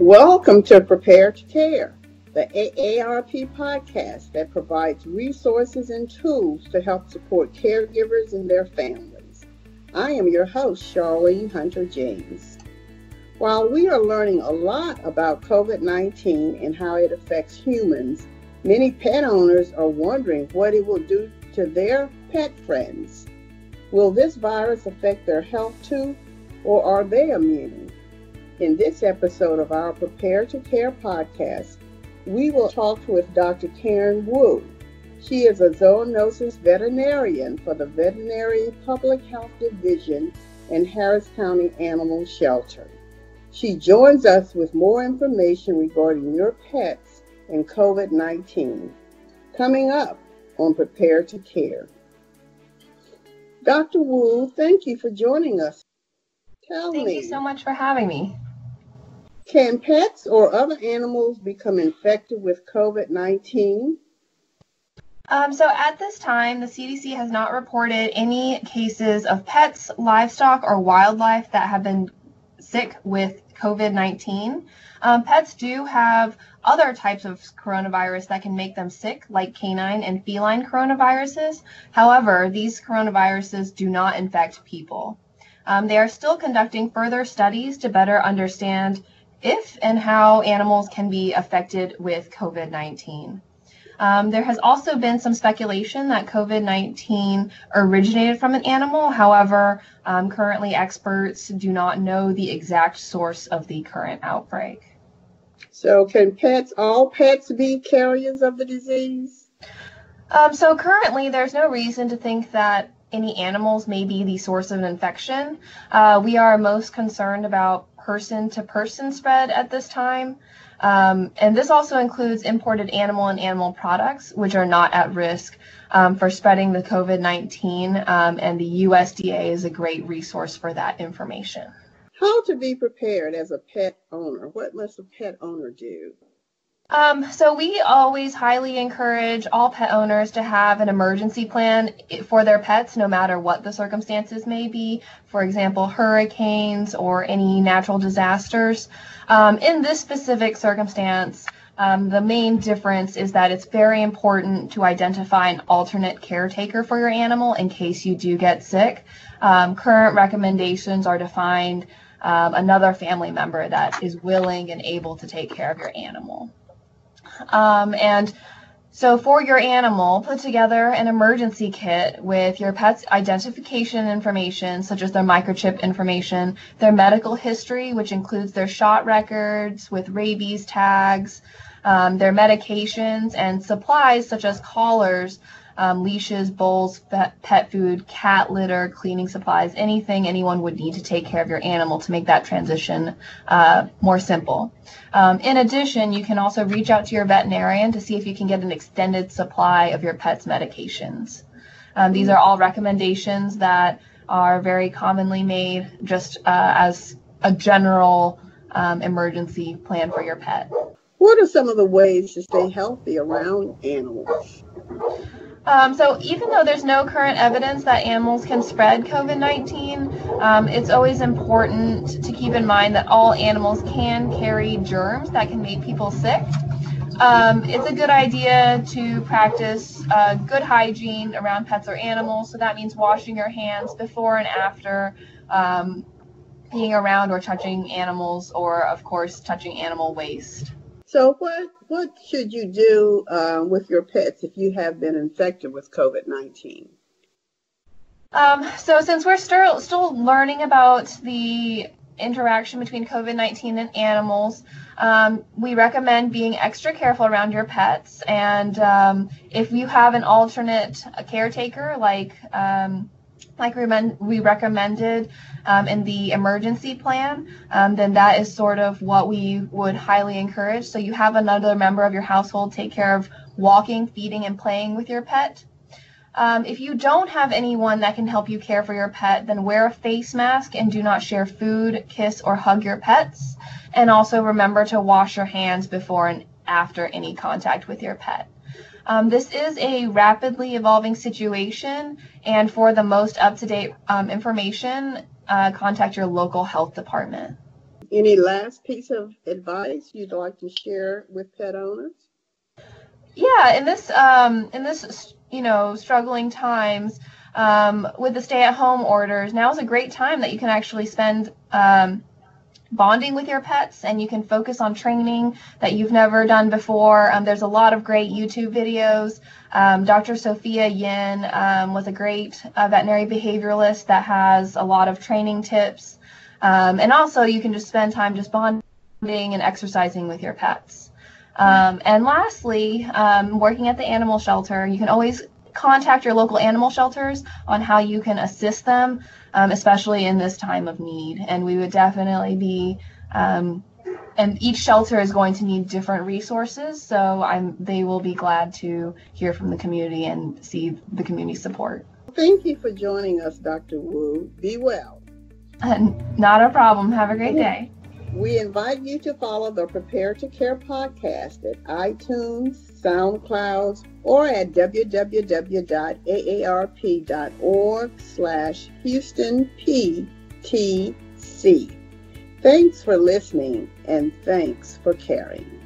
Welcome to Prepare to Care, the AARP podcast that provides resources and tools to help support caregivers and their families. I am your host, Charlene Hunter James. While we are learning a lot about COVID 19 and how it affects humans, many pet owners are wondering what it will do to their pet friends. Will this virus affect their health too, or are they immune? In this episode of our Prepare to Care podcast, we will talk with Dr. Karen Wu. She is a zoonosis veterinarian for the Veterinary Public Health Division in Harris County Animal Shelter. She joins us with more information regarding your pets and COVID 19. Coming up on Prepare to Care. Dr. Wu, thank you for joining us. Tell thank me. Thank you so much for having me. Can pets or other animals become infected with COVID 19? Um, so at this time, the CDC has not reported any cases of pets, livestock, or wildlife that have been sick with COVID 19. Um, pets do have other types of coronavirus that can make them sick, like canine and feline coronaviruses. However, these coronaviruses do not infect people. Um, they are still conducting further studies to better understand if and how animals can be affected with COVID 19. Um, there has also been some speculation that COVID 19 originated from an animal. However, um, currently experts do not know the exact source of the current outbreak. So, can pets, all pets, be carriers of the disease? Um, so, currently, there's no reason to think that any animals may be the source of an infection. Uh, we are most concerned about person to person spread at this time. Um, and this also includes imported animal and animal products, which are not at risk um, for spreading the COVID 19. Um, and the USDA is a great resource for that information. How to be prepared as a pet owner? What must a pet owner do? Um, so we always highly encourage all pet owners to have an emergency plan for their pets, no matter what the circumstances may be. For example, hurricanes or any natural disasters. Um, in this specific circumstance, um, the main difference is that it's very important to identify an alternate caretaker for your animal in case you do get sick. Um, current recommendations are to find um, another family member that is willing and able to take care of your animal. Um, and so for your animal, put together an emergency kit with your pet's identification information, such as their microchip information, their medical history, which includes their shot records with rabies tags, um, their medications, and supplies such as collars um, leashes, bowls, pet food, cat litter, cleaning supplies, anything anyone would need to take care of your animal to make that transition uh, more simple. Um, in addition, you can also reach out to your veterinarian to see if you can get an extended supply of your pet's medications. Um, these are all recommendations that are very commonly made just uh, as a general um, emergency plan for your pet. What are some of the ways to stay healthy around animals? Um, so even though there's no current evidence that animals can spread COVID-19, um, it's always important to keep in mind that all animals can carry germs that can make people sick. Um, it's a good idea to practice uh, good hygiene around pets or animals. So that means washing your hands before and after um, being around or touching animals, or of course, touching animal waste. So, what what should you do uh, with your pets if you have been infected with COVID nineteen? Um, so, since we're still still learning about the interaction between COVID nineteen and animals, um, we recommend being extra careful around your pets. And um, if you have an alternate caretaker, like um, like we recommended um, in the emergency plan, um, then that is sort of what we would highly encourage. So you have another member of your household take care of walking, feeding, and playing with your pet. Um, if you don't have anyone that can help you care for your pet, then wear a face mask and do not share food, kiss, or hug your pets. And also remember to wash your hands before and after any contact with your pet. Um, this is a rapidly evolving situation, and for the most up to date um, information, uh, contact your local health department. any last piece of advice you'd like to share with pet owners? Yeah, in this um, in this you know struggling times um, with the stay-at-home orders, now is a great time that you can actually spend um, bonding with your pets and you can focus on training that you've never done before. Um, there's a lot of great YouTube videos. Um, Dr. Sophia Yin um, was a great uh, veterinary behavioralist that has a lot of training tips. Um, and also, you can just spend time just bonding and exercising with your pets. Um, and lastly, um, working at the animal shelter, you can always contact your local animal shelters on how you can assist them, um, especially in this time of need. And we would definitely be, um, and each shelter is going to need different resources. So I'm, they will be glad to hear from the community and see the community support. Thank you for joining us, Dr. Wu. Be well. Not a problem. Have a great day. We invite you to follow the Prepare to Care podcast at iTunes, SoundCloud, or at www.aarp.org slash Houston PTC. Thanks for listening and thanks for caring.